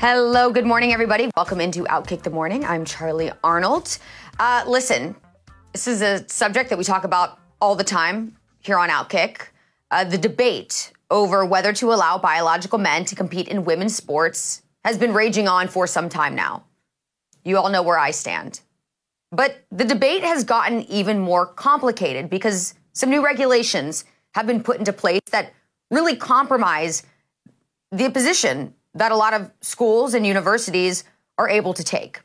Hello, good morning, everybody. Welcome into Outkick the Morning. I'm Charlie Arnold. Uh, listen, this is a subject that we talk about all the time here on Outkick. Uh, the debate over whether to allow biological men to compete in women's sports has been raging on for some time now. You all know where I stand. But the debate has gotten even more complicated because some new regulations have been put into place that really compromise the position that a lot of schools and universities are able to take.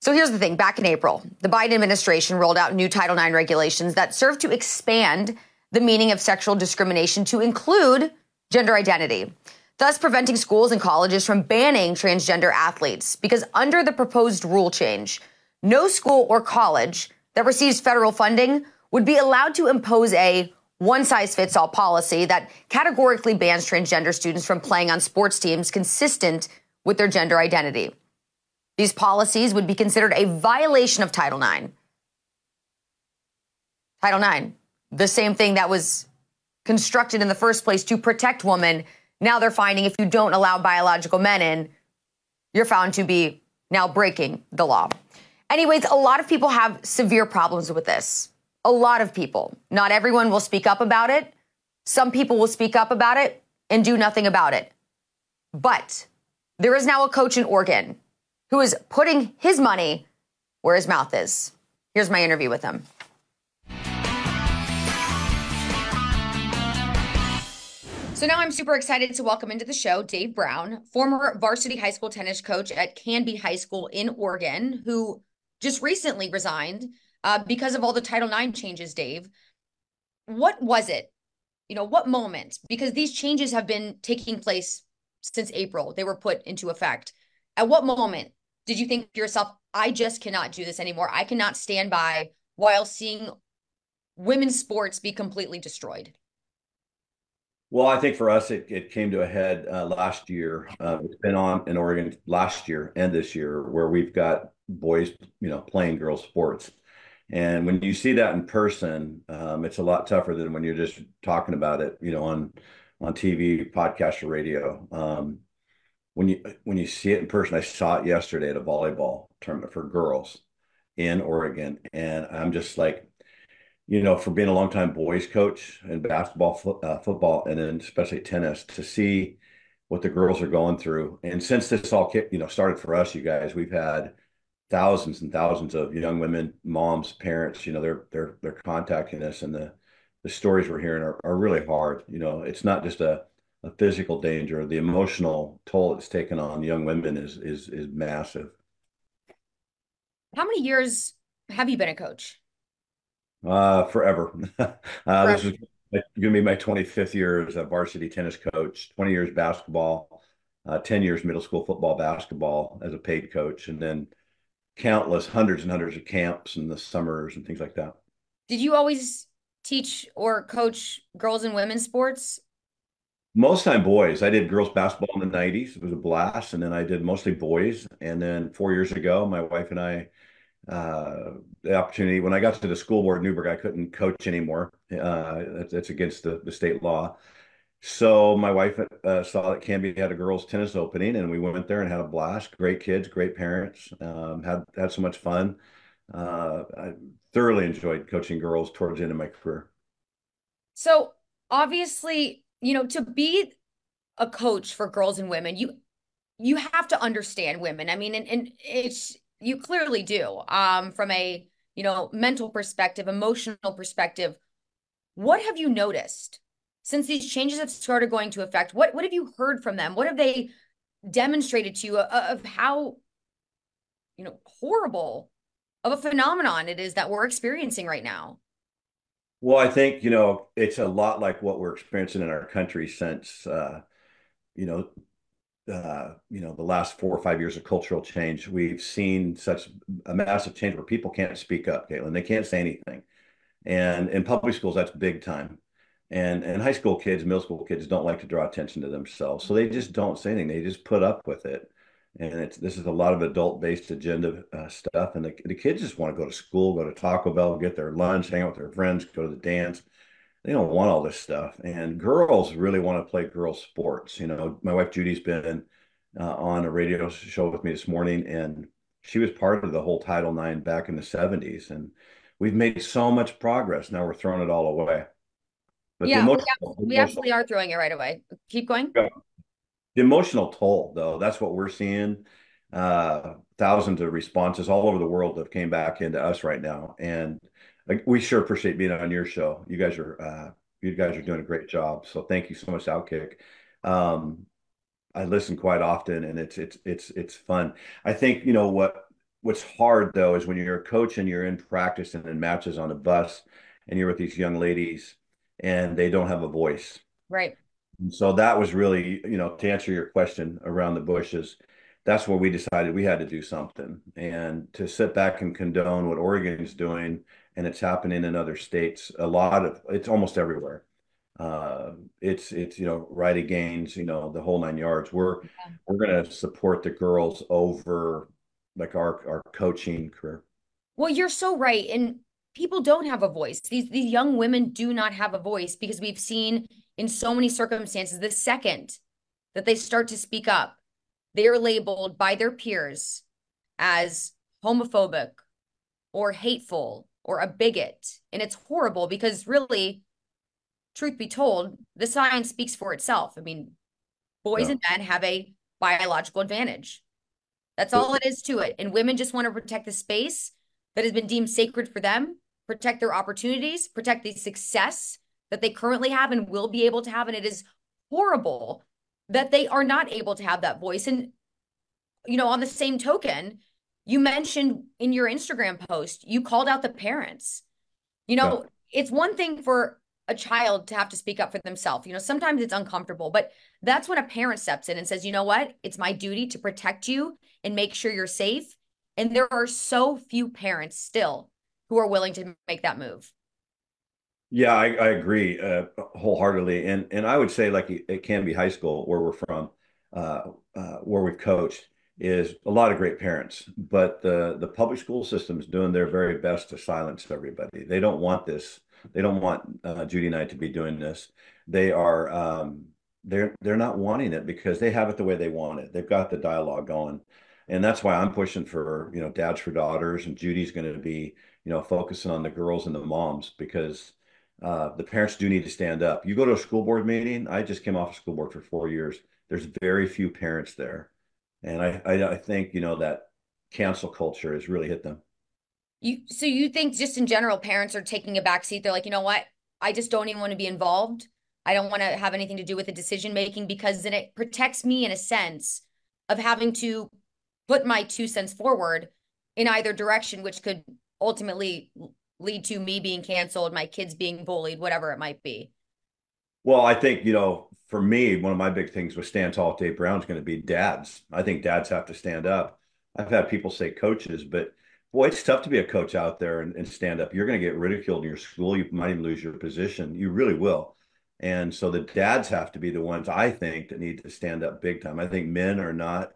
So here's the thing back in April, the Biden administration rolled out new Title IX regulations that serve to expand the meaning of sexual discrimination to include gender identity, thus preventing schools and colleges from banning transgender athletes. Because under the proposed rule change, no school or college that receives federal funding would be allowed to impose a one size fits all policy that categorically bans transgender students from playing on sports teams consistent with their gender identity. These policies would be considered a violation of Title IX. Title IX, the same thing that was constructed in the first place to protect women. Now they're finding if you don't allow biological men in, you're found to be now breaking the law. Anyways, a lot of people have severe problems with this. A lot of people. Not everyone will speak up about it. Some people will speak up about it and do nothing about it. But there is now a coach in Oregon who is putting his money where his mouth is. Here's my interview with him. So now I'm super excited to welcome into the show Dave Brown, former varsity high school tennis coach at Canby High School in Oregon, who just recently resigned uh, because of all the Title IX changes, Dave. What was it? You know, what moment? Because these changes have been taking place since April, they were put into effect. At what moment did you think to yourself, I just cannot do this anymore? I cannot stand by while seeing women's sports be completely destroyed? Well, I think for us, it, it came to a head uh, last year. Uh, it's been on in Oregon last year and this year, where we've got boys, you know, playing girls sports. And when you see that in person, um, it's a lot tougher than when you're just talking about it, you know, on on TV, podcast, or radio. Um, when you when you see it in person, I saw it yesterday at a volleyball tournament for girls in Oregon, and I'm just like, you know, for being a longtime boys coach in basketball, uh, football, and then especially tennis, to see what the girls are going through. And since this all, you know, started for us, you guys, we've had thousands and thousands of young women, moms, parents. You know, they're they're they're contacting us, and the the stories we're hearing are, are really hard. You know, it's not just a a physical danger; the emotional toll it's taken on young women is is is massive. How many years have you been a coach? Uh, forever. uh, forever. This is going to be my 25th year as a varsity tennis coach, 20 years basketball, uh, 10 years middle school football, basketball as a paid coach, and then countless hundreds and hundreds of camps in the summers and things like that. Did you always teach or coach girls and women's sports? Most time boys. I did girls basketball in the 90s. It was a blast. And then I did mostly boys. And then four years ago, my wife and I uh, the opportunity when I got to the school board in Newberg, I couldn't coach anymore. Uh, that's, that's, against the, the state law. So my wife uh, saw that Canby had a girls' tennis opening, and we went there and had a blast. Great kids, great parents. Um, had had so much fun. Uh, I thoroughly enjoyed coaching girls towards the end of my career. So obviously, you know, to be a coach for girls and women, you you have to understand women. I mean, and, and it's you clearly do um, from a you know mental perspective emotional perspective what have you noticed since these changes have started going to effect what what have you heard from them what have they demonstrated to you of, of how you know horrible of a phenomenon it is that we're experiencing right now well i think you know it's a lot like what we're experiencing in our country since uh you know uh, you know the last four or five years of cultural change, we've seen such a massive change where people can't speak up, Caitlin. They can't say anything, and in public schools, that's big time. And and high school kids, middle school kids don't like to draw attention to themselves, so they just don't say anything. They just put up with it. And it's this is a lot of adult-based agenda uh, stuff, and the, the kids just want to go to school, go to Taco Bell, get their lunch, hang out with their friends, go to the dance they don't want all this stuff. And girls really want to play girls sports. You know, my wife Judy's been uh, on a radio show with me this morning, and she was part of the whole Title IX back in the 70s. And we've made so much progress. Now we're throwing it all away. But yeah, emotional, we, we absolutely are throwing it right away. Keep going. The emotional toll, though, that's what we're seeing. Uh, thousands of responses all over the world have came back into us right now, and we sure appreciate being on your show. You guys are uh, you guys are doing a great job. So thank you so much, Outkick. Um, I listen quite often, and it's it's it's it's fun. I think you know what what's hard though is when you're a coach and you're in practice and in matches on a bus, and you're with these young ladies, and they don't have a voice. Right. And so that was really you know to answer your question around the bushes. That's where we decided we had to do something, and to sit back and condone what Oregon's doing, and it's happening in other states. A lot of it's almost everywhere uh, it's it's you know right against you know the whole nine yards. We're yeah. we're going to support the girls over like our our coaching career. Well, you're so right, and people don't have a voice. These these young women do not have a voice because we've seen in so many circumstances the second that they start to speak up, they are labeled by their peers as homophobic or hateful or a bigot, and it's horrible because really truth be told, the science speaks for itself. I mean, boys yeah. and men have a biological advantage. That's all it is to it. And women just want to protect the space that has been deemed sacred for them, protect their opportunities, protect the success that they currently have and will be able to have. And it is horrible that they are not able to have that voice. And, you know, on the same token, you mentioned in your Instagram post, you called out the parents. You know, yeah. it's one thing for a child to have to speak up for themselves. You know, sometimes it's uncomfortable, but that's when a parent steps in and says, you know what? It's my duty to protect you and make sure you're safe. And there are so few parents still who are willing to make that move. Yeah, I, I agree uh, wholeheartedly, and and I would say like it can be high school where we're from, uh, uh, where we've coached is a lot of great parents, but the the public school system is doing their very best to silence everybody. They don't want this they don't want uh, Judy and I to be doing this. They are um, they're they're not wanting it because they have it the way they want it. They've got the dialogue going, and that's why I'm pushing for you know dads for daughters, and Judy's going to be you know focusing on the girls and the moms because uh, the parents do need to stand up. You go to a school board meeting. I just came off a school board for four years. There's very few parents there, and I I, I think you know that cancel culture has really hit them. You so you think just in general, parents are taking a backseat. They're like, you know what? I just don't even want to be involved. I don't want to have anything to do with the decision making because then it protects me in a sense of having to put my two cents forward in either direction, which could ultimately lead to me being canceled, my kids being bullied, whatever it might be. Well, I think, you know, for me, one of my big things with Stand Tall Dave Brown is going to be dads. I think dads have to stand up. I've had people say coaches, but boy, it's tough to be a coach out there and, and stand up. You're going to get ridiculed in your school. You might even lose your position. You really will. And so the dads have to be the ones I think that need to stand up big time. I think men are not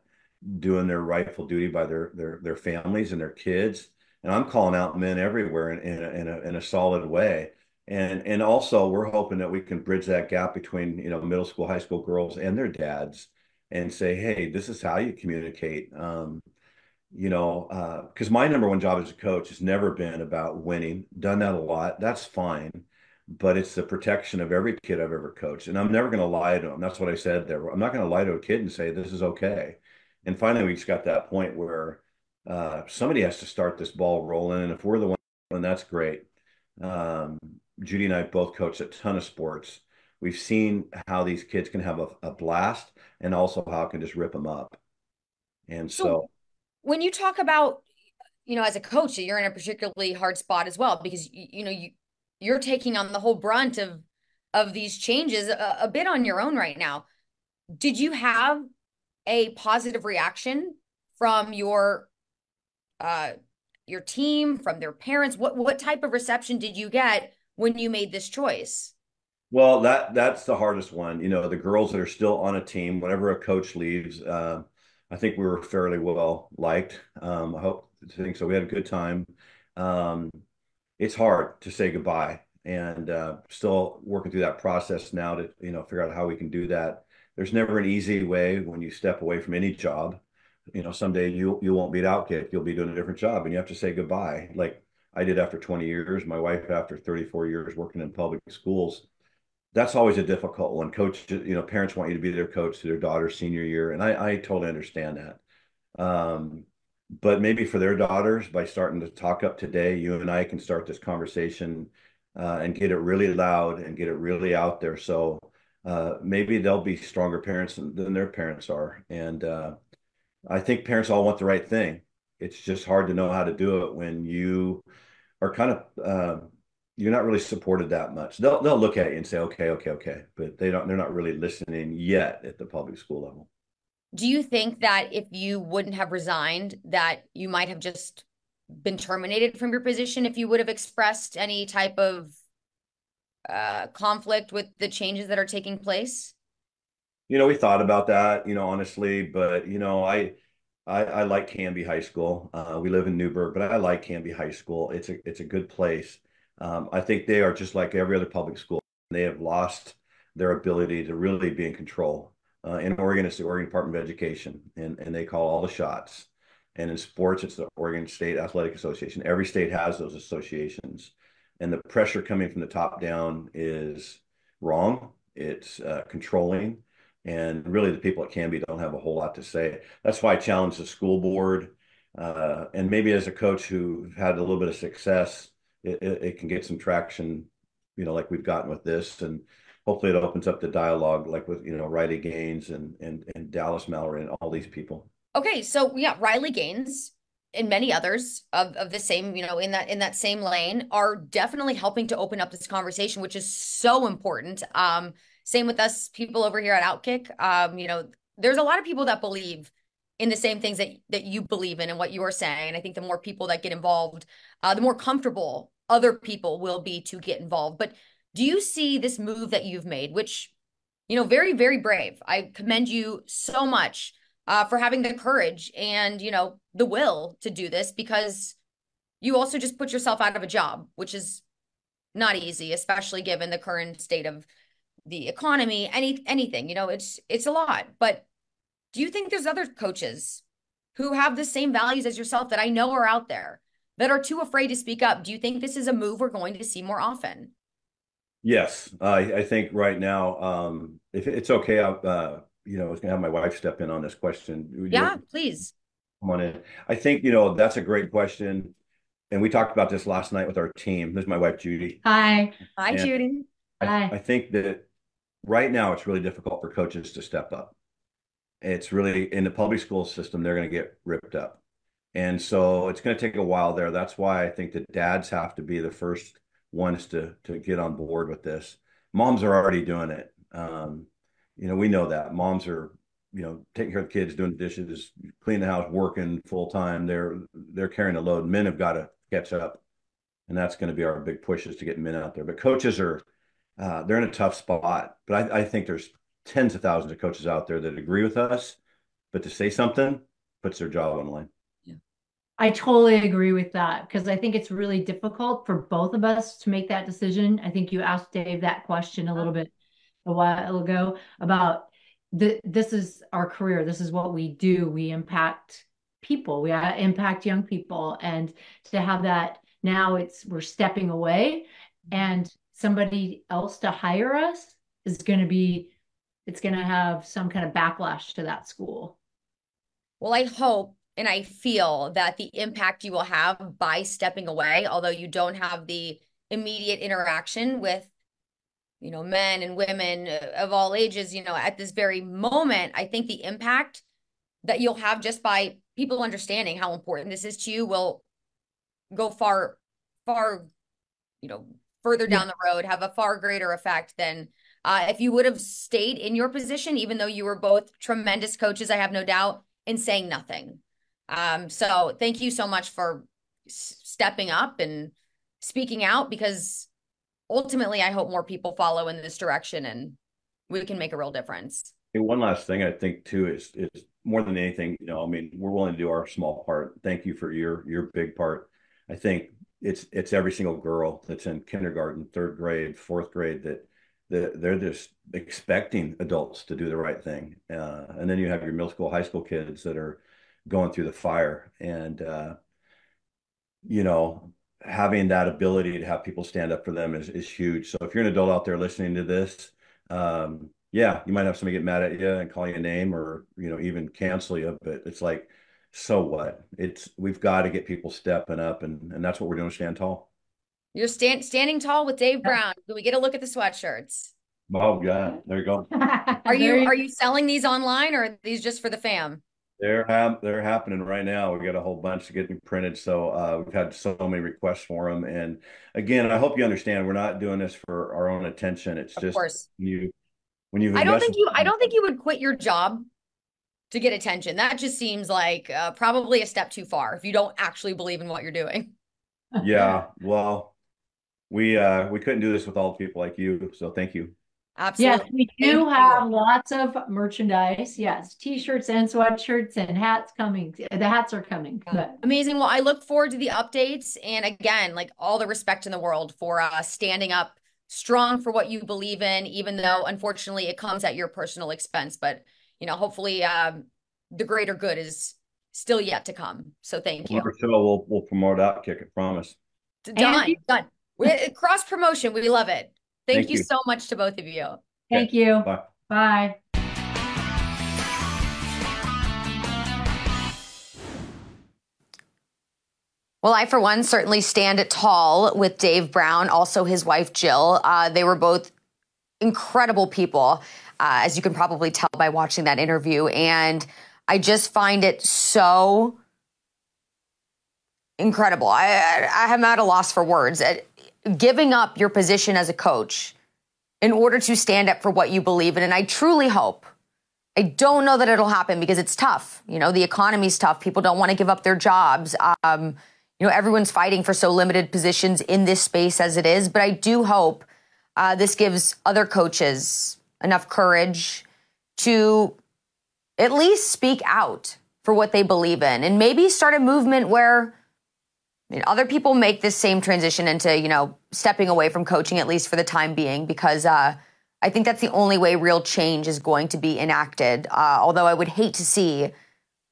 doing their rightful duty by their their their families and their kids. And I'm calling out men everywhere in, in, a, in a in a solid way. And and also we're hoping that we can bridge that gap between you know middle school, high school girls and their dads, and say, hey, this is how you communicate. Um, you know, because uh, my number one job as a coach has never been about winning. Done that a lot. That's fine. But it's the protection of every kid I've ever coached. And I'm never going to lie to them. That's what I said there. I'm not going to lie to a kid and say, this is okay. And finally, we just got that point where uh, somebody has to start this ball rolling. And if we're the one, then that's great. Um, Judy and I both coached a ton of sports. We've seen how these kids can have a, a blast and also how it can just rip them up. And so, so when you talk about you know as a coach you're in a particularly hard spot as well because you, you know you you're taking on the whole brunt of of these changes a, a bit on your own right now did you have a positive reaction from your uh your team from their parents what what type of reception did you get when you made this choice well that that's the hardest one you know the girls that are still on a team whenever a coach leaves uh, I think we were fairly well liked. Um, I hope to think so. We had a good time. Um, it's hard to say goodbye, and uh, still working through that process now to you know figure out how we can do that there's never an easy way when you step away from any job. You know, someday you you won't be at Outkick. You'll be doing a different job, and you have to say goodbye. Like I did after 20 years. My wife after 34 years working in public schools. That's always a difficult one. Coach, you know, parents want you to be their coach to their daughter's senior year, and I I totally understand that. Um, but maybe for their daughters, by starting to talk up today, you and I can start this conversation uh, and get it really loud and get it really out there. So uh, maybe they'll be stronger parents than, their parents are. And uh, I think parents all want the right thing. It's just hard to know how to do it when you are kind of uh, you're not really supported that much. They'll they'll look at you and say, okay, okay, okay, but they don't. They're not really listening yet at the public school level. Do you think that if you wouldn't have resigned, that you might have just been terminated from your position if you would have expressed any type of uh, conflict with the changes that are taking place? You know, we thought about that, you know, honestly, but you know, I I, I like Canby High School. Uh, we live in Newberg, but I like Canby High School. It's a it's a good place. Um, I think they are just like every other public school. They have lost their ability to really be in control. Uh, in Oregon, it's the Oregon Department of Education, and, and they call all the shots. And in sports, it's the Oregon State Athletic Association. Every state has those associations. And the pressure coming from the top down is wrong. It's uh, controlling. And really, the people at Canby don't have a whole lot to say. That's why I challenge the school board. Uh, and maybe as a coach who had a little bit of success, it, it, it can get some traction, you know, like we've gotten with this. And hopefully it opens up the dialogue like with you know Riley Gaines and and and Dallas Mallory and all these people. Okay, so yeah, Riley Gaines and many others of, of the same, you know, in that in that same lane are definitely helping to open up this conversation, which is so important. Um, same with us people over here at Outkick. Um, you know, there's a lot of people that believe in the same things that that you believe in and what you are saying. And I think the more people that get involved, uh, the more comfortable other people will be to get involved. But do you see this move that you've made, which, you know, very, very brave? I commend you so much uh, for having the courage and, you know, the will to do this because you also just put yourself out of a job, which is not easy, especially given the current state of the economy, any anything, you know, it's it's a lot. But do you think there's other coaches who have the same values as yourself that I know are out there that are too afraid to speak up? Do you think this is a move we're going to see more often? Yes, I, I think right now, um, if it's okay, uh, you know, I was gonna have my wife step in on this question. Yeah, please. Come on in. I think, you know, that's a great question. And we talked about this last night with our team. This is my wife, Judy. Hi. Hi, and Judy. I, Hi. I think that right now it's really difficult for coaches to step up. It's really in the public school system, they're going to get ripped up. And so it's going to take a while there. That's why I think that dads have to be the first ones to to get on board with this. Moms are already doing it. Um, you know, we know that moms are, you know, taking care of the kids, doing the dishes, cleaning the house, working full time. They're they're carrying the load. Men have got to catch up, and that's going to be our big push is to get men out there. But coaches are, uh, they're in a tough spot. But I, I think there's tens of thousands of coaches out there that agree with us, but to say something puts their job on the line. Yeah. I totally agree with that because I think it's really difficult for both of us to make that decision. I think you asked Dave that question a little bit a while ago about this is our career. This is what we do. We impact people. We uh, impact young people, and to have that now, it's we're stepping away, and somebody else to hire us is going to be it's going to have some kind of backlash to that school. Well, I hope and I feel that the impact you will have by stepping away, although you don't have the immediate interaction with, you know, men and women of all ages, you know, at this very moment, I think the impact that you'll have just by people understanding how important this is to you will go far, far, you know, further down yeah. the road, have a far greater effect than uh, if you would have stayed in your position, even though you were both tremendous coaches, I have no doubt, in saying nothing. Um, so thank you so much for s- stepping up and speaking out because ultimately I hope more people follow in this direction and we can make a real difference. One last thing I think too is is more than anything, you know, I mean, we're willing to do our small part. Thank you for your your big part. I think it's it's every single girl that's in kindergarten, third grade, fourth grade that they're, they're just expecting adults to do the right thing. Uh, and then you have your middle school, high school kids that are going through the fire. And, uh, you know, having that ability to have people stand up for them is, is huge. So if you're an adult out there listening to this, um, yeah, you might have somebody get mad at you and call you a name or, you know, even cancel you, but it's like, so what? It's, we've got to get people stepping up and, and that's what we're doing, stand tall. You're stand, standing tall with Dave Brown. Do we get a look at the sweatshirts? Oh yeah, there you go. are you are you selling these online or are these just for the fam? They're ha- they're happening right now. We got a whole bunch to get printed, so uh, we've had so many requests for them. And again, I hope you understand we're not doing this for our own attention. It's of just course. you when you. I don't think you. I don't think you would quit your job to get attention. That just seems like uh, probably a step too far if you don't actually believe in what you're doing. Yeah, well, we uh, we couldn't do this with all the people like you, so thank you. Absolutely. Yes, we do have lots of merchandise. Yes, t-shirts and sweatshirts and hats coming. The hats are coming. But. Amazing. Well, I look forward to the updates and again, like all the respect in the world for uh, standing up strong for what you believe in, even though unfortunately it comes at your personal expense. But you know, hopefully, um, the greater good is still yet to come. So thank you. Sure, we'll we'll promote Outkick. I promise. Done. And- done. Cross promotion. We love it. Thank, Thank you, you, so much to both of you. Thank you. Bye. Bye. Well, I, for one, certainly stand tall with Dave Brown, also his wife, Jill. Uh, they were both incredible people, uh, as you can probably tell by watching that interview. And I just find it so incredible. I, I, am at a loss for words giving up your position as a coach in order to stand up for what you believe in. And I truly hope, I don't know that it'll happen because it's tough. You know, the economy's tough. People don't want to give up their jobs. Um, you know, everyone's fighting for so limited positions in this space as it is. But I do hope uh, this gives other coaches enough courage to at least speak out for what they believe in and maybe start a movement where mean, other people make this same transition into, you know, stepping away from coaching, at least for the time being, because uh, I think that's the only way real change is going to be enacted. Uh, although I would hate to see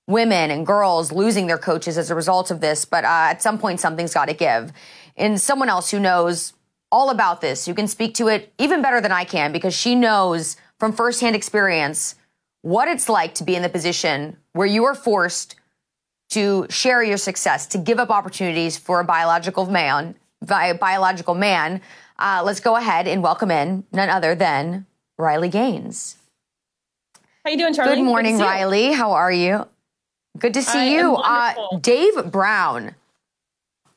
women and girls losing their coaches as a result of this, but uh, at some point, something's got to give. And someone else who knows all about this, who can speak to it even better than I can, because she knows from firsthand experience what it's like to be in the position where you are forced to share your success, to give up opportunities for a biological man, bi- biological man. Uh, let's go ahead and welcome in none other than Riley Gaines. How you doing, Charlie? Good morning, Good Riley. You. How are you? Good to see I you. Uh, Dave Brown.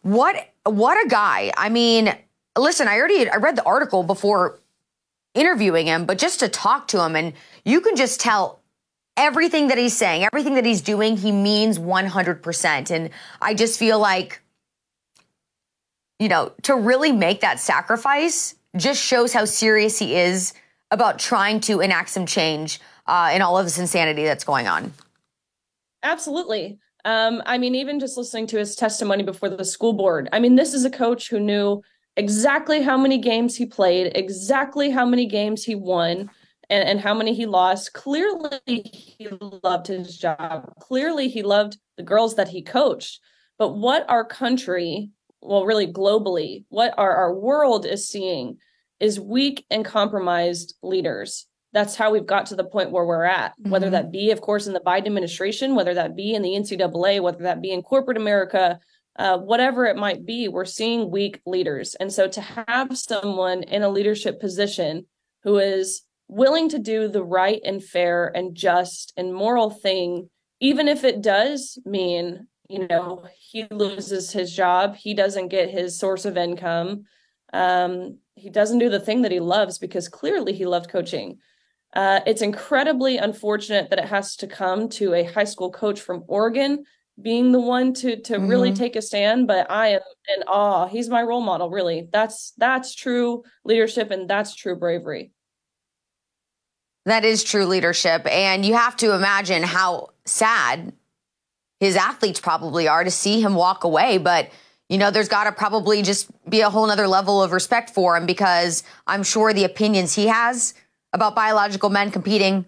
What what a guy. I mean, listen, I already I read the article before interviewing him, but just to talk to him and you can just tell everything that he's saying, everything that he's doing, he means 100%. And I just feel like, you know, to really make that sacrifice just shows how serious he is about trying to enact some change uh, in all of this insanity that's going on. Absolutely. Um, I mean, even just listening to his testimony before the school board, I mean, this is a coach who knew exactly how many games he played, exactly how many games he won and, and how many he lost. Clearly, he loved his job. Clearly, he loved the girls that he coached. But what our country, well, really globally, what our, our world is seeing is weak and compromised leaders. That's how we've got to the point where we're at, mm-hmm. whether that be, of course, in the Biden administration, whether that be in the NCAA, whether that be in corporate America, uh, whatever it might be, we're seeing weak leaders. And so to have someone in a leadership position who is willing to do the right and fair and just and moral thing, even if it does mean, you know, he loses his job, he doesn't get his source of income, um, he doesn't do the thing that he loves because clearly he loved coaching. Uh, it's incredibly unfortunate that it has to come to a high school coach from Oregon being the one to to mm-hmm. really take a stand but i am in awe he's my role model really that's that's true leadership and that's true bravery that is true leadership. And you have to imagine how sad his athletes probably are to see him walk away. But, you know, there's got to probably just be a whole nother level of respect for him because I'm sure the opinions he has about biological men competing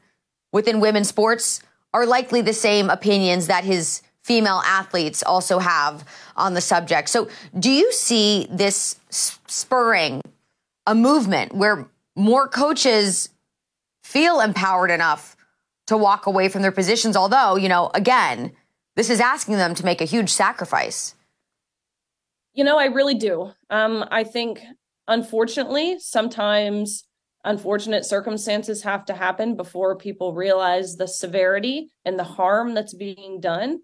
within women's sports are likely the same opinions that his female athletes also have on the subject. So, do you see this spurring a movement where more coaches feel empowered enough to walk away from their positions? Although, you know, again, this is asking them to make a huge sacrifice. You know, I really do. Um, I think, unfortunately, sometimes unfortunate circumstances have to happen before people realize the severity and the harm that's being done.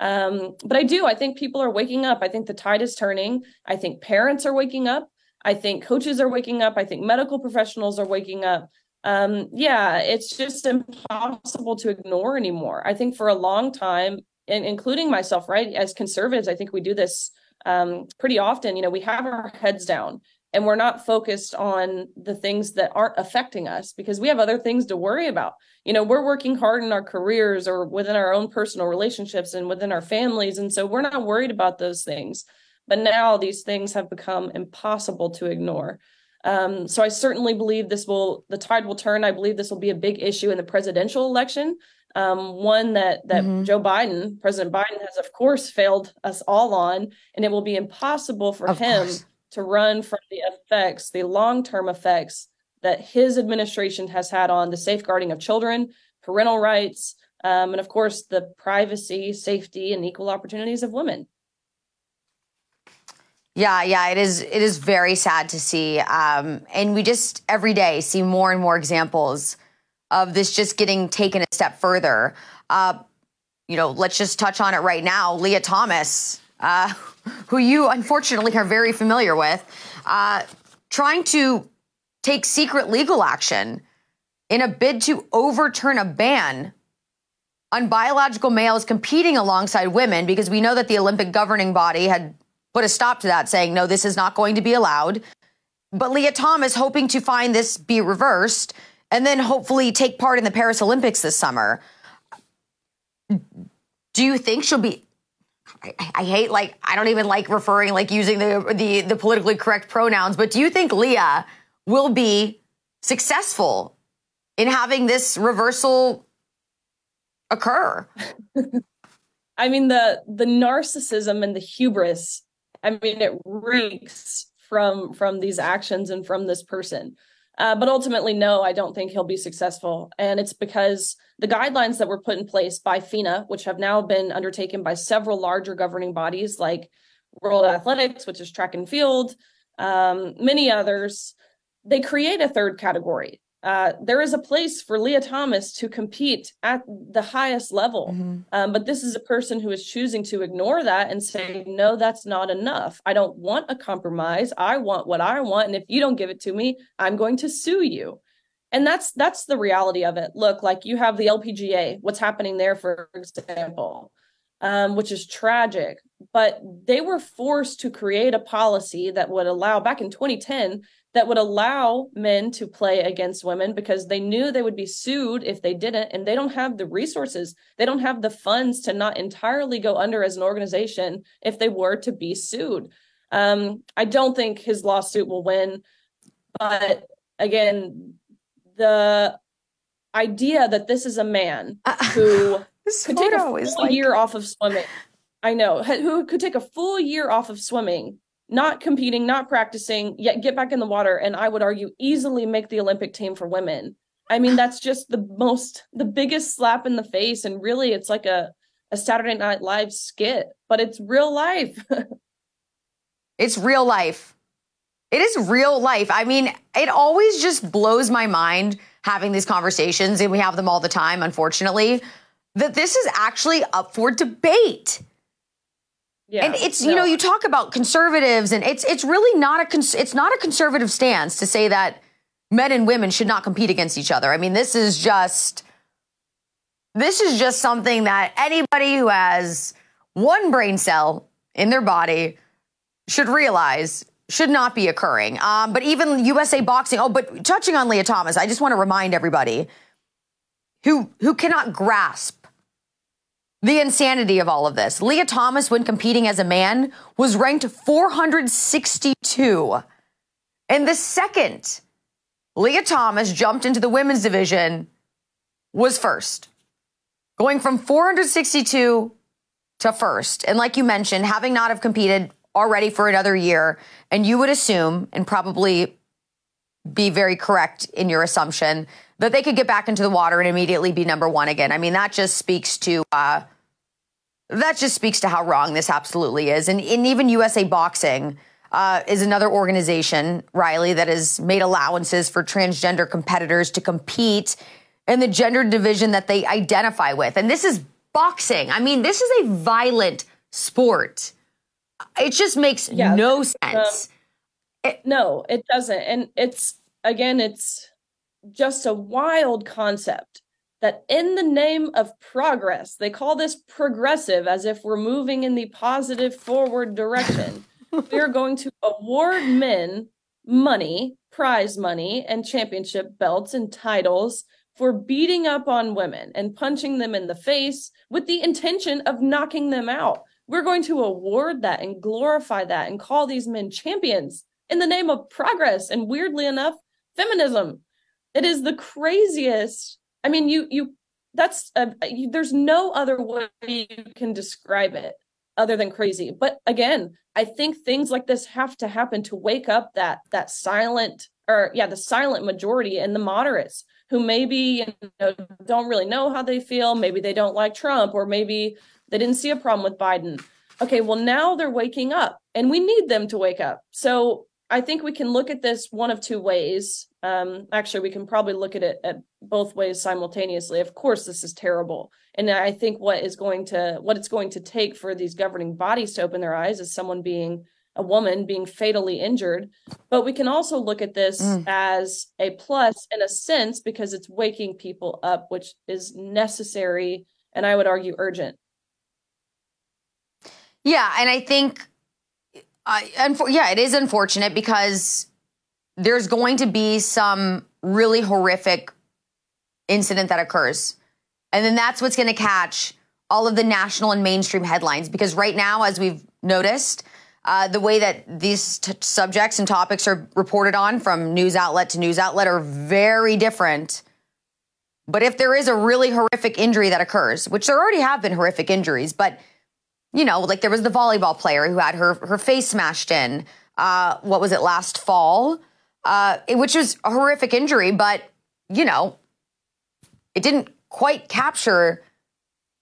Um, but I do. I think people are waking up. I think the tide is turning. I think parents are waking up. I think coaches are waking up. I think medical professionals are waking up. Um, yeah, it's just impossible to ignore anymore. I think for a long time, and including myself, right, as conservatives, I think we do this um, pretty often. You know, we have our heads down and we're not focused on the things that aren't affecting us because we have other things to worry about. You know, we're working hard in our careers or within our own personal relationships and within our families. And so we're not worried about those things. But now these things have become impossible to ignore. Um, so I certainly believe this will, the tide will turn. I believe this will be a big issue in the presidential election. Um, one that that mm-hmm. Joe Biden, President Biden, has of course failed us all on, and it will be impossible for of him course. to run from the effects, the long term effects that his administration has had on the safeguarding of children, parental rights, um, and of course the privacy, safety, and equal opportunities of women. Yeah, yeah, it is. It is very sad to see, um, and we just every day see more and more examples of this just getting taken a step further. Uh, you know, let's just touch on it right now. Lia Thomas, uh, who you unfortunately are very familiar with, uh, trying to take secret legal action in a bid to overturn a ban on biological males competing alongside women because we know that the Olympic governing body had put a stop to that, saying, no, this is not going to be allowed. But Lia Thomas hoping to find this be reversed and then hopefully take part in the Paris Olympics this summer. Do you think she'll be? I, I, hate like I don't even like referring like using the, the the politically correct pronouns, but do you think Lia will be successful in having this reversal occur? I mean the the narcissism and the hubris I mean, it reeks from from these actions and from this person. Uh, but ultimately, no, I don't think he'll be successful. And it's because the guidelines that were put in place by FINA, which have now been undertaken by several larger governing bodies like World Athletics, which is track and field, um, many others, they create a third category uh, there is a place for Lia Thomas to compete at the highest level. Mm-hmm. Um, but this is a person who is choosing to ignore that and say, no, that's not enough. I don't want a compromise. I want what I want. And if you don't give it to me, I'm going to sue you. And that's that's the reality of it. Look, like you have the LPGA, what's happening there, for example, um, which is tragic. But they were forced to create a policy that would allow back in 2010 that would allow men to play against women because they knew they would be sued if they didn't and they don't have the resources. They don't have the funds to not entirely go under as an organization if they were to be sued. Um, i don't think his lawsuit will win but again the idea that this is a man who could take a full like... year off of swimming. I know. Who could take a full year off of swimming not competing, not practicing, yet get back in the water. And I would argue easily make the Olympic team for women. I mean, that's just the most, the biggest slap in the face. And really, it's like a, a Saturday Night Live skit, but it's real life. it's real life. It is real life. I mean, it always just blows my mind having these conversations, and we have them all the time, unfortunately, that this is actually up for debate. Yeah, and it's no. you know you talk about conservatives and it's it's really not a cons- it's not a conservative stance to say that men and women should not compete against each other. I mean this is just this is just something that anybody who has one brain cell in their body should realize should not be occurring. Um, but even USA Boxing. Oh, but touching on Lia Thomas, I just want to remind everybody who who cannot grasp the insanity of all of this. Lia Thomas, when competing as a man, was ranked 462. And the second Lia Thomas jumped into the women's division, was first, going from 462 to first. And like you mentioned, having not have competed already for another year, and you would assume, and probably be very correct in your assumption, that they could get back into the water and immediately be number one again. I mean, that just speaks to uh, that just speaks to how wrong this absolutely is. And, and even USA Boxing uh, is another organization, Riley, that has made allowances for transgender competitors to compete in the gender division that they identify with. And this is boxing. I mean, this is a violent sport. It just makes yeah, no sense. it, no, it doesn't. And it's, again, it's just a wild concept that in the name of progress, they call this progressive as if we're moving in the positive forward direction. we are going to award men money, prize money, and championship belts and titles for beating up on women and punching them in the face with the intention of knocking them out. We're going to award that and glorify that and call these men champions in the name of progress and weirdly enough, feminism. It is the craziest I mean, you you that's a, you, there's no other way you can describe it other than crazy. But again, I think things like this have to happen to wake up that that silent or yeah, the silent majority and the moderates who maybe you know don't really know how they feel, maybe they don't like Trump or maybe they didn't see a problem with Biden. Okay, well now they're waking up and we need them to wake up. So I think we can look at this one of two ways. Um, actually, we can probably look at it at both ways simultaneously. Of course, this is terrible, and I think what is going to what it's going to take for these governing bodies to open their eyes is someone being a woman being fatally injured. But we can also look at this mm. as a plus in a sense because it's waking people up, which is necessary and I would argue urgent. Yeah, and I think uh, yeah, it is unfortunate because there's going to be some really horrific incident that occurs. And then that's what's going to catch all of the national and mainstream headlines. Because right now, as we've noticed, uh, the way that these t- subjects and topics are reported on from news outlet to news outlet are very different. But if there is a really horrific injury that occurs, which there already have been horrific injuries, but you know, like there was the volleyball player who had her her face smashed in. Uh, what was it last fall? Uh, which was a horrific injury, but you know, it didn't quite capture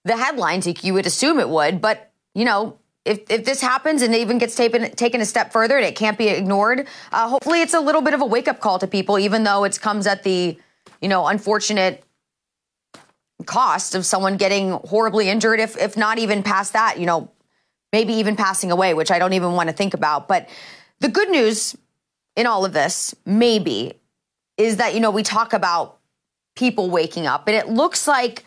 the headlines you would assume it would. But you know, if if this happens and it even gets taken taken a step further and it can't be ignored, uh, hopefully it's a little bit of a wake up call to people, even though it comes at the you know unfortunate cost of someone getting horribly injured, if if not even past that, you know, maybe even passing away, which I don't even want to think about. But the good news in all of this, maybe, is that, you know, we talk about people waking up, and it looks like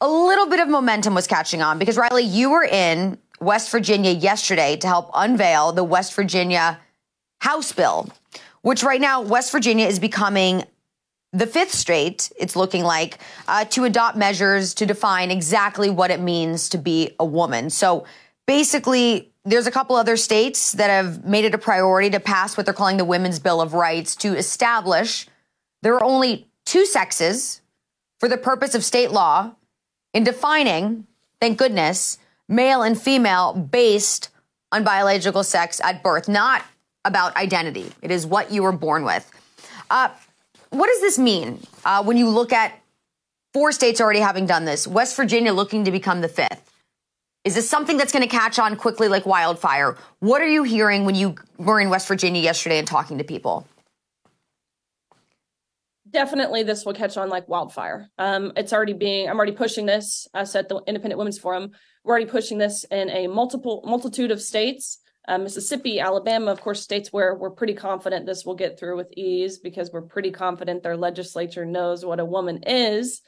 a little bit of momentum was catching on because Riley, you were in West Virginia yesterday to help unveil the West Virginia House bill, which right now West Virginia is becoming the fifth state, it's looking like, uh, to adopt measures to define exactly what it means to be a woman. So basically, there's a couple other states that have made it a priority to pass what they're calling the Women's Bill of Rights to establish there are only two sexes for the purpose of state law in defining, thank goodness, male and female based on biological sex at birth, not about identity. It is what you were born with. Uh, what does this mean uh, when you look at four states already having done this, West Virginia looking to become the fifth? Is this something that's going to catch on quickly like wildfire? What are you hearing when you were in West Virginia yesterday and talking to people? Definitely, this will catch on like wildfire. Um, it's already being. I'm already pushing this. I said the Independent Women's Forum. We're already pushing this in a multiple multitude of states uh, Mississippi, Alabama, of course, states where we're pretty confident this will get through with ease because we're pretty confident their legislature knows what a woman is.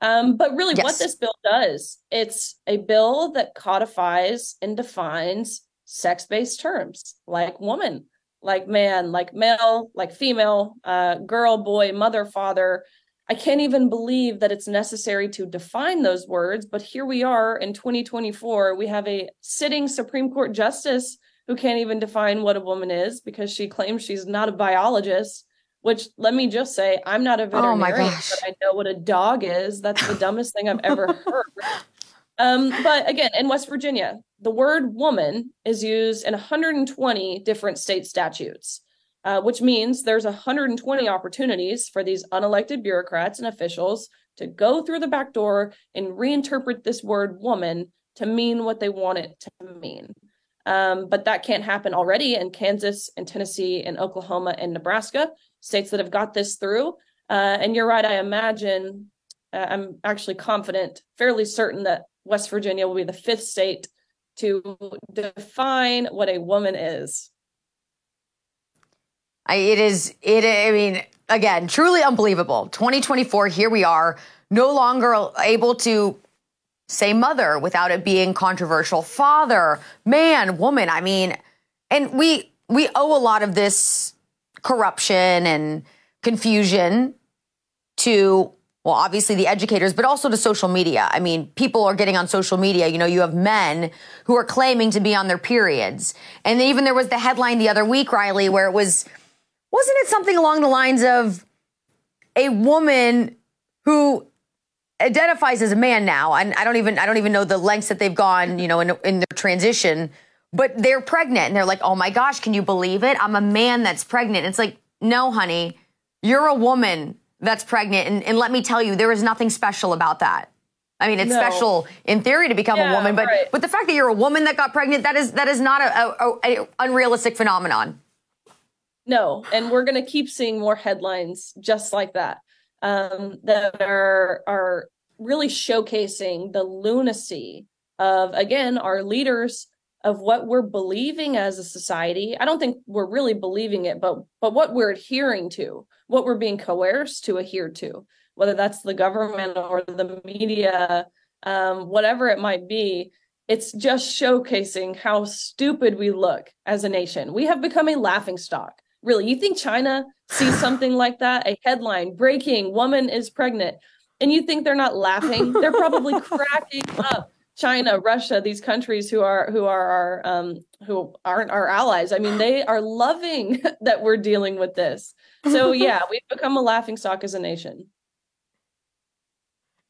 Um, but really, yes. what this bill does, it's a bill that codifies and defines sex based terms like woman, like man, like male, like female, uh, girl, boy, mother, father. I can't even believe that it's necessary to define those words. But here we are in 2024. We have a sitting Supreme Court justice who can't even define what a woman is because she claims she's not a biologist. Which let me just say, I'm not a Oh my veterinarian, gosh. but I know what a dog is. That's the dumbest thing I've ever heard. Um, but again, in West Virginia, the word woman is used in 120 different state statutes, uh, which means there's 120 opportunities for these unelected bureaucrats and officials to go through the back door and reinterpret this word woman to mean what they want it to mean. Um, but that can't happen already in Kansas and Tennessee and Oklahoma and Nebraska, states that have got this through. Uh, and you're right, I imagine, uh, I'm actually confident, fairly certain that West Virginia will be the fifth state to define what a woman is. I, it is it i mean again truly unbelievable 2024 here we are no longer able to say mother without it being controversial. Father man woman i mean and we we owe a lot of this corruption and confusion to well obviously the educators but also to social media. I mean people are getting on social media. You know you have men who are claiming to be on their periods. And even there was the headline the other week riley where it was wasn't it something along the lines of a woman who identifies as a man now and i don't even i don't even know the lengths that they've gone you know in, in their transition but they're pregnant and they're like oh my gosh can you believe it i'm a man that's pregnant it's like no honey you're a woman that's pregnant and, and let me tell you there is nothing special about that I mean, it's No. special in theory to become a woman, but right. but the fact that you're a woman that got pregnant that is that is not a, a, a unrealistic phenomenon. No, and we're going to keep seeing more headlines just like that um, that are are really showcasing the lunacy of again our leaders of what we're believing as a society. I don't think we're really believing it, but but what we're adhering to, what we're being coerced to adhere to, whether that's the government or the media, um, whatever it might be. It's just showcasing how stupid we look as a nation. We have become a laughing stock. Really, you think China sees something like that? A headline breaking woman is pregnant. And you think they're not laughing? They're probably cracking up. China, Russia, these countries who are who are our um who aren't our allies. I mean, they are loving that we're dealing with this. So yeah, we've become a laughing stock as a nation.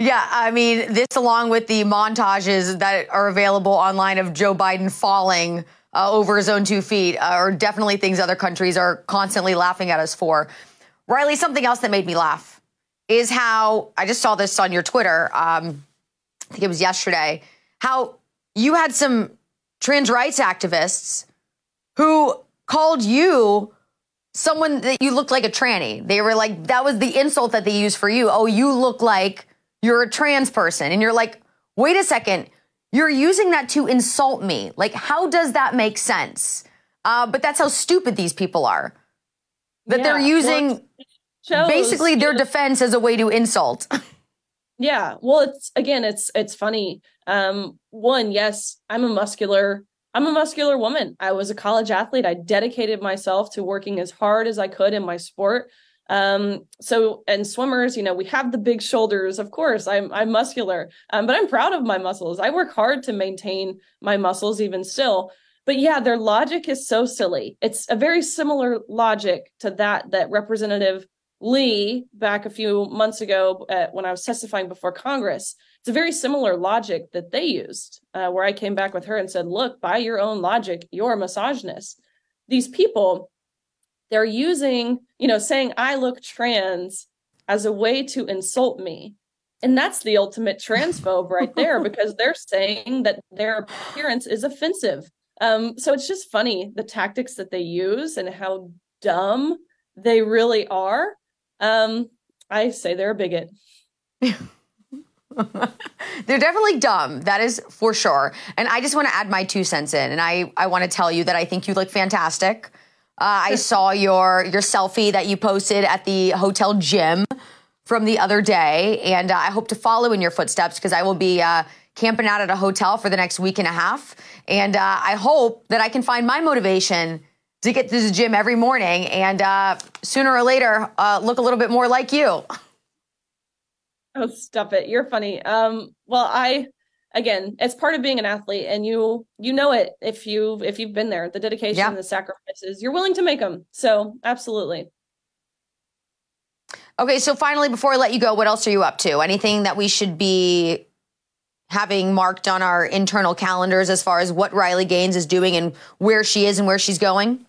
Yeah, I mean, this along with the montages that are available online of Joe Biden falling uh, over his own two feet uh, are definitely things other countries are constantly laughing at us for. Riley, something else that made me laugh is how I just saw this on your Twitter. Um, I think it was yesterday. How you had some trans rights activists who called you someone that you looked like a tranny. They were like, that was the insult that they used for you. Oh, you look like you're a trans person. And you're like, wait a second, you're using that to insult me. Like, how does that make sense? Uh, but that's how stupid these people are. That they're using well, basically their defense as a way to insult. Yeah. Well, it's again, it's it's funny. Um, one, yes, I'm a muscular, I'm a muscular woman. I was a college athlete. I dedicated myself to working as hard as I could in my sport. Um, so and swimmers, you know, we have the big shoulders, of course. I'm I'm muscular, um, but I'm proud of my muscles. I work hard to maintain my muscles even still. But yeah, their logic is so silly. It's a very similar logic to that that Representative Lee back a few months ago uh, when I was testifying before Congress. It's a very similar logic that they used, uh, where I came back with her and said, Look, by your own logic, you're a misogynist. These people, they're using, you know, saying I look trans as a way to insult me. And that's the ultimate transphobe right there because they're saying that their appearance is offensive. Um, so it's just funny the tactics that they use and how dumb they really are. Um, I say they're a bigot. They're definitely dumb. That is for sure. And I just want to add my two cents in. And I, I want to tell you that I think you look fantastic. Uh, I saw your your selfie that you posted at the hotel gym from the other day, and uh, I hope to follow in your footsteps because I will be uh, camping out at a hotel for the next week and a half. And uh, I hope that I can find my motivation to get to the gym every morning and uh, sooner or later uh, look a little bit more like you. Oh, stop it. You're funny. Um, well, I again, it's part of being an athlete and you you know it if you if you've been there, the dedication, yeah. the sacrifices, you're willing to make them. So, absolutely. Okay, so finally before I let you go, what else are you up to? Anything that we should be having marked on our internal calendars as far as what Riley Gaines is doing and where she is and where she's going?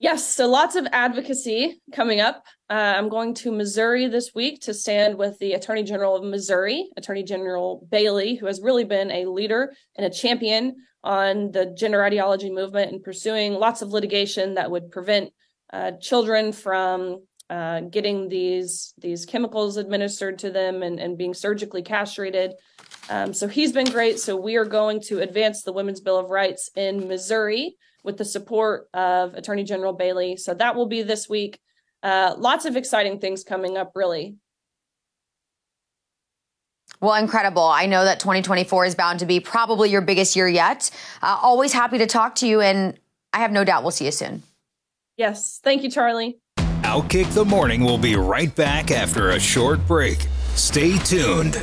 Yes, so lots of advocacy coming up. Uh, I'm going to Missouri this week to stand with the Attorney General of Missouri, Attorney General Bailey, who has really been a leader and a champion on the gender ideology movement and pursuing lots of litigation that would prevent uh, children from uh, getting these these chemicals administered to them and, and being surgically castrated. Um, so he's been great. So we are going to advance the Women's Bill of Rights in Missouri with the support of Attorney General Bailey. So that will be this week. Uh, lots of exciting things coming up, really. Well, incredible. I know that 2024 is bound to be probably your biggest year yet. Uh, always happy to talk to you, and I have no doubt we'll see you soon. Yes. Thank you, Charly. Outkick the Morning will be right back after a short break. Stay tuned.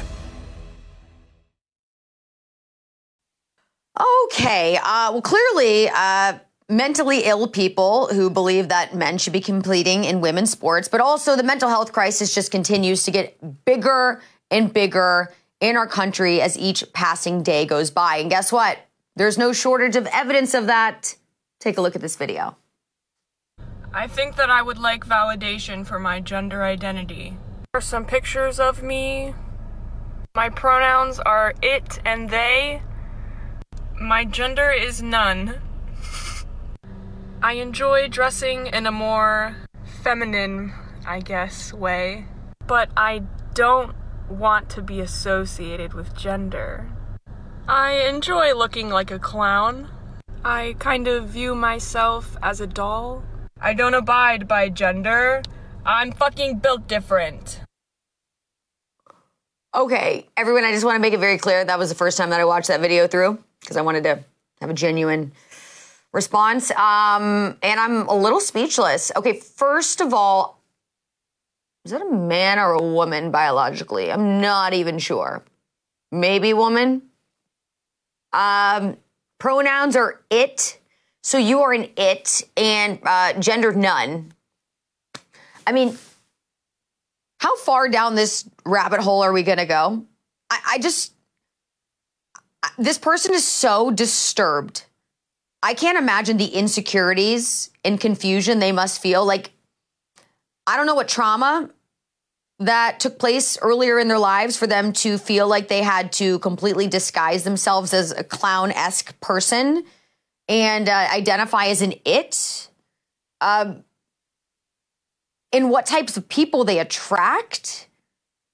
Okay. Uh, well, clearly, uh, mentally ill people who believe that men should be competing in women's sports, but also the mental health crisis just continues to get bigger and bigger in our country as each passing day goes by. And guess what? There's no shortage of evidence of that. Take a look at this video. I think that I would like validation for my gender identity. There are some pictures of me. My pronouns are it and they. My gender is none. I enjoy dressing in a more feminine, I guess, way, but I don't want to be associated with gender. I enjoy looking like a clown. I kind of view myself as a doll. I don't abide by gender. I'm fucking built different. Okay, everyone, I just want to make it very clear that was the first time that I watched that video through because I wanted to have a genuine response. Um, and I'm a little speechless. Okay, first of all, is that a man or a woman biologically? I'm not even sure. Maybe woman. Um, pronouns are it. So you are an it and uh, gender none. I mean, how far down this rabbit hole are we going to go? I, I just, this person is so disturbed. I can't imagine the insecurities and confusion they must feel. Like, I don't know what trauma that took place earlier in their lives for them to feel like they had to completely disguise themselves as a clown esque person and uh, identify as an it. Um, and what types of people they attract,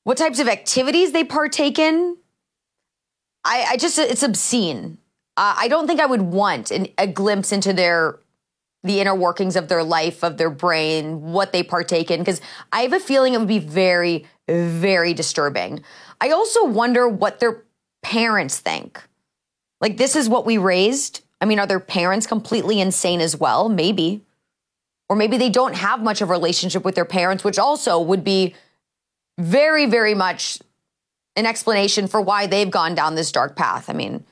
what types of activities they partake in. I, I just, it's obscene. Uh, I don't think I would want an, a glimpse into their the inner workings of their life, of their brain, what they partake in, because I have a feeling it would be very, very disturbing. I also wonder what their parents think. Like, this is what we raised. I mean, are their parents completely insane as well? Maybe. Or maybe they don't have much of a relationship with their parents, which also would be very, very much an explanation for why they've gone down this dark path. I mean,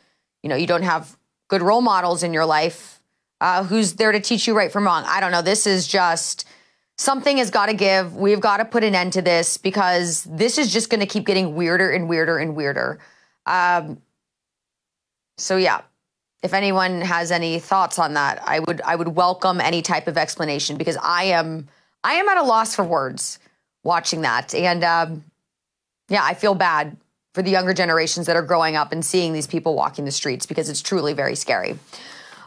you know, you don't have good role models in your life. Uh, who's there to teach you right from wrong? I don't know. This is just something has got to give. We've got to put an end to this because this is just going to keep getting weirder and weirder and weirder. Um, so yeah, if anyone has any thoughts on that, I would I would welcome any type of explanation because I am I am at a loss for words watching that, and um, yeah, I feel bad for the younger generations that are growing up and seeing these people walking the streets because it's truly very scary.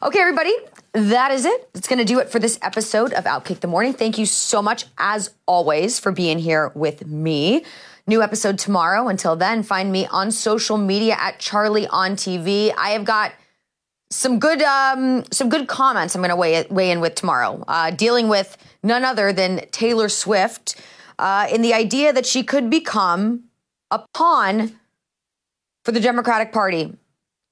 Okay, everybody, that is it. It's going to do it for this episode of Outkick the Morning. Thank you so much, as always, for being here with me. New episode tomorrow. Until then, find me on social media at Charly on TV. I have got some good um, some good comments. I'm going to weigh weigh in with tomorrow, uh, dealing with none other than Taylor Swift uh, in the idea that she could become a pawn for the Democratic Party.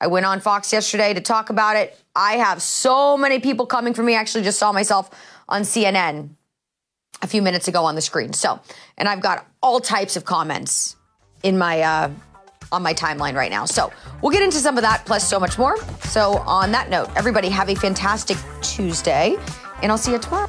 I went on Fox yesterday to talk about it. I have so many people coming for me. I actually just saw myself on CNN a few minutes ago on the screen. So, and I've got all types of comments in my uh, on my timeline right now. So we'll get into some of that plus so much more. So on that note, everybody have a fantastic Tuesday, and I'll see you tomorrow.